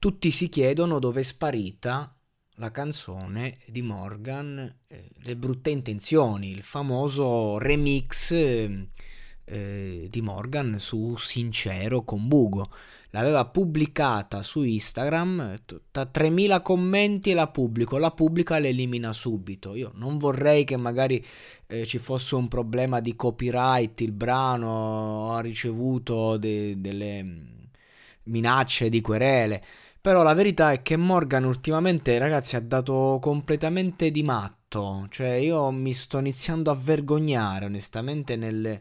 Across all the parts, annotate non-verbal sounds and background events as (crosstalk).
Tutti si chiedono dove è sparita la canzone di Morgan eh, Le brutte intenzioni, il famoso remix eh, eh, di Morgan su Sincero con Bugo. L'aveva pubblicata su Instagram, da 3000 commenti e la pubblico, la pubblica l'elimina subito. Io non vorrei che magari eh, ci fosse un problema di copyright, il brano ha ricevuto de- delle mm, minacce di querele. Però la verità è che Morgan ultimamente, ragazzi, ha dato completamente di matto. Cioè, io mi sto iniziando a vergognare, onestamente, nel,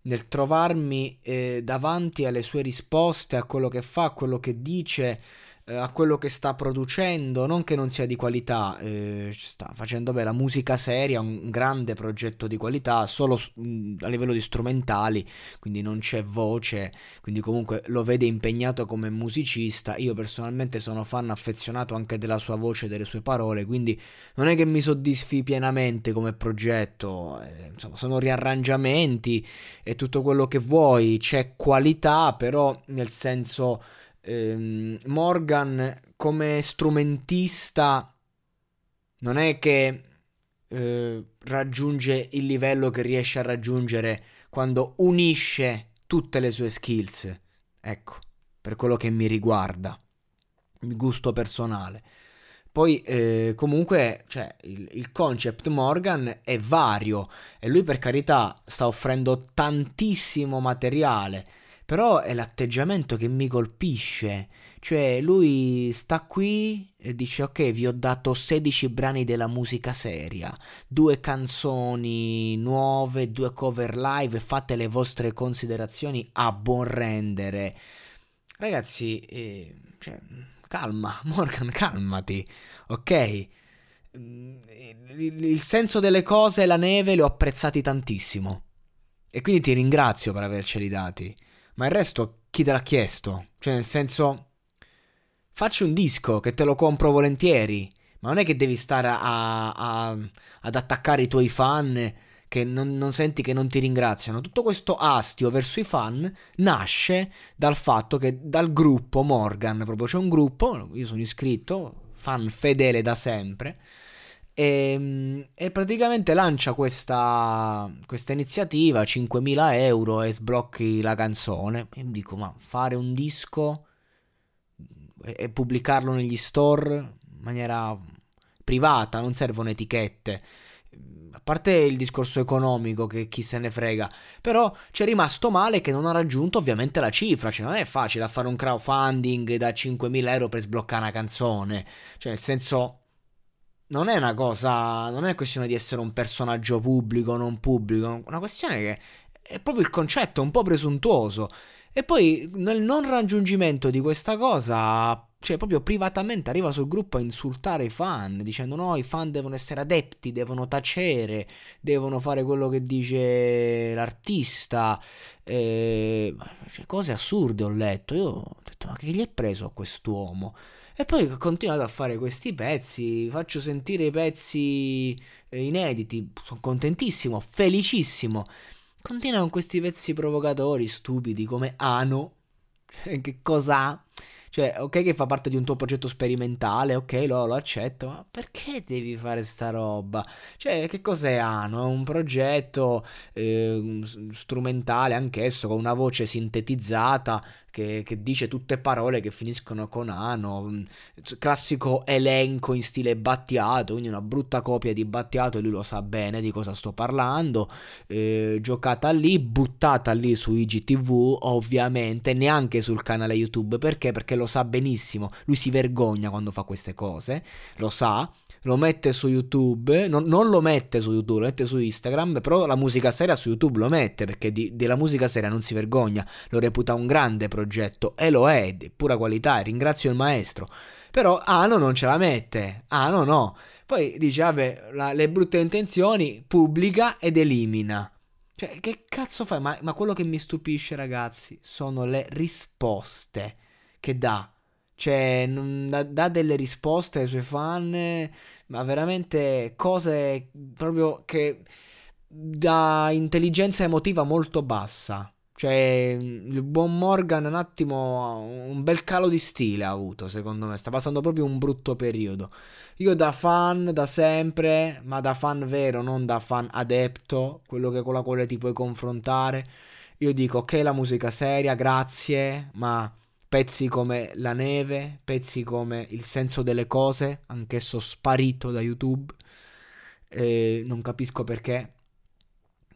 nel trovarmi eh, davanti alle sue risposte, a quello che fa, a quello che dice, eh, a quello che sta producendo. Non che non sia di qualità, eh, sta facendo beh, la musica seria, un grande progetto di qualità, solo mh, a livello di strumentali, quindi non c'è voce, quindi comunque lo vede impegnato come musicista. Io personalmente sono fan affezionato anche della sua voce e delle sue parole, quindi non è che mi soddisfi pienamente come progetto, eh, insomma sono riarrangiamenti e tutto quello che vuoi, c'è qualità, però nel senso ehm, Morgan come strumentista non è che eh, raggiunge il livello che riesce a raggiungere quando unisce tutte le sue skills. Ecco, per quello che mi riguarda, il gusto personale. Poi eh, comunque cioè, il, il, concept Morgan è vario e lui per carità sta offrendo tantissimo materiale, però è l'atteggiamento che mi colpisce. Cioè lui sta qui e dice ok vi ho dato 16 brani della musica seria, due canzoni nuove, due cover live, fate le vostre considerazioni a buon rendere. Ragazzi, eh, cioè, calma, (laughs) Morgan, calmati, ok? Il senso delle cose e la neve li ho apprezzati tantissimo. E quindi ti ringrazio per averceli dati. Ma il resto chi te l'ha chiesto? Cioè, nel senso, facci un disco che te lo compro volentieri. Ma non è che devi stare a, a, ad attaccare i tuoi fan che non, non, senti che non ti ringraziano. Tutto questo astio verso i fan nasce dal fatto che dal gruppo Morgan, proprio c'è un gruppo, io sono iscritto, fan fedele da sempre, e, e praticamente lancia questa, questa iniziativa, 5.000 euro e sblocchi la canzone. E mi dico, ma fare un disco e, e pubblicarlo negli store in maniera privata, non servono etichette. A parte il discorso economico che chi se ne frega, però c'è rimasto male che non ha raggiunto ovviamente la cifra, cioè non è facile fare un crowdfunding da 5.000 euro per sbloccare una canzone, cioè nel senso non è una cosa, non è questione di essere un personaggio pubblico o non pubblico, è una questione che è proprio il concetto, un po' presuntuoso. E poi nel non raggiungimento di questa cosa cioè proprio privatamente arriva sul gruppo a insultare i fan, dicendo no, i fan devono essere adepti, devono tacere, devono fare quello che dice l'artista. Eh, cioè, cose assurde ho letto, io ho detto ma che gli è preso a quest'uomo? E poi ho continuato a fare questi pezzi, faccio sentire i pezzi eh, inediti, sono contentissimo, felicissimo. continua con questi pezzi provocatori, stupidi, come Ano. (laughs) che cosa cioè, ok che fa parte di un tuo progetto sperimentale, ok, lo, lo, accetto, ma perché devi fare sta roba? Cioè, che cos'è Ano? È un progetto eh, strumentale anch'esso, con una voce sintetizzata che, che, dice tutte parole che finiscono con Ano, mm, classico elenco in stile Battiato, quindi una brutta copia di Battiato, lui lo sa bene di cosa sto parlando, eh, giocata lì, buttata lì su IGTV, ovviamente, neanche sul canale YouTube, perché? Perché lo sa benissimo, lui si vergogna quando fa queste cose, lo sa, lo mette su YouTube, non, non, lo mette su YouTube, lo mette su Instagram, però la musica seria su YouTube lo mette perché di, della musica seria non si vergogna, lo reputa un grande progetto e lo è, di pura qualità, ringrazio il maestro. Però Ano non ce la mette, Ano no. Poi dice, vabbè, la, le brutte intenzioni pubblica ed elimina. Cioè, che cazzo fai? Ma, ma quello che mi stupisce, ragazzi, sono le risposte che dà. Cioè, dà, dà delle risposte ai suoi fan, ma veramente cose proprio che da intelligenza emotiva molto bassa. Cioè, il buon Morgan un attimo, un bel calo di stile ha avuto, secondo me. Sta passando proprio un brutto periodo. Io da fan, da sempre, ma da fan vero, non da fan adepto, quello che con la quale ti puoi confrontare. Io dico, ok, la musica seria, grazie, ma pezzi come La neve, pezzi come Il senso delle cose, anch'esso sparito da YouTube. E non capisco perché.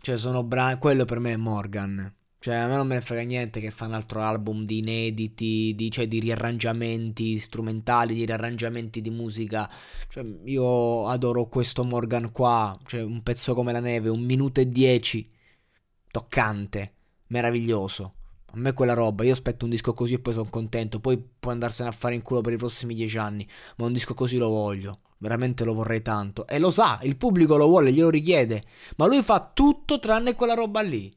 Cioè, sono brani. Quello per me è Morgan. Cioè, a me non me ne frega niente che fa un altro album di inediti, di, cioè di riarrangiamenti strumentali, di riarrangiamenti di musica. Cioè, io adoro questo Morgan qua. Cioè, un pezzo come La neve, un minuto e dieci. Toccante, meraviglioso. A me quella roba, io aspetto un disco così e poi sono contento, poi può andarsene a fare in culo per i prossimi dieci anni, ma un disco così lo voglio, veramente lo vorrei tanto. E lo sa, il pubblico lo vuole, glielo richiede, ma lui fa tutto tranne quella roba lì.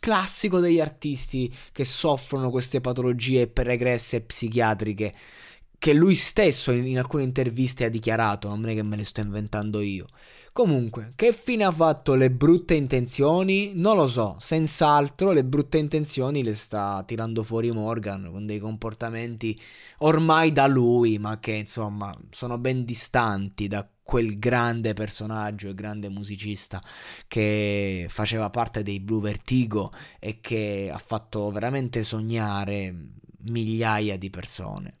Classico degli artisti che soffrono queste patologie pregresse psichiatriche che lui stesso in, in, alcune interviste ha dichiarato, non è che me le sto inventando io. Comunque, che fine ha fatto le brutte intenzioni? Non lo so, senz'altro le brutte intenzioni le sta tirando fuori Morgan con dei comportamenti ormai da lui, ma che insomma sono ben distanti da quel grande personaggio e grande musicista che faceva parte dei Blue Vertigo e che ha fatto veramente sognare migliaia di persone.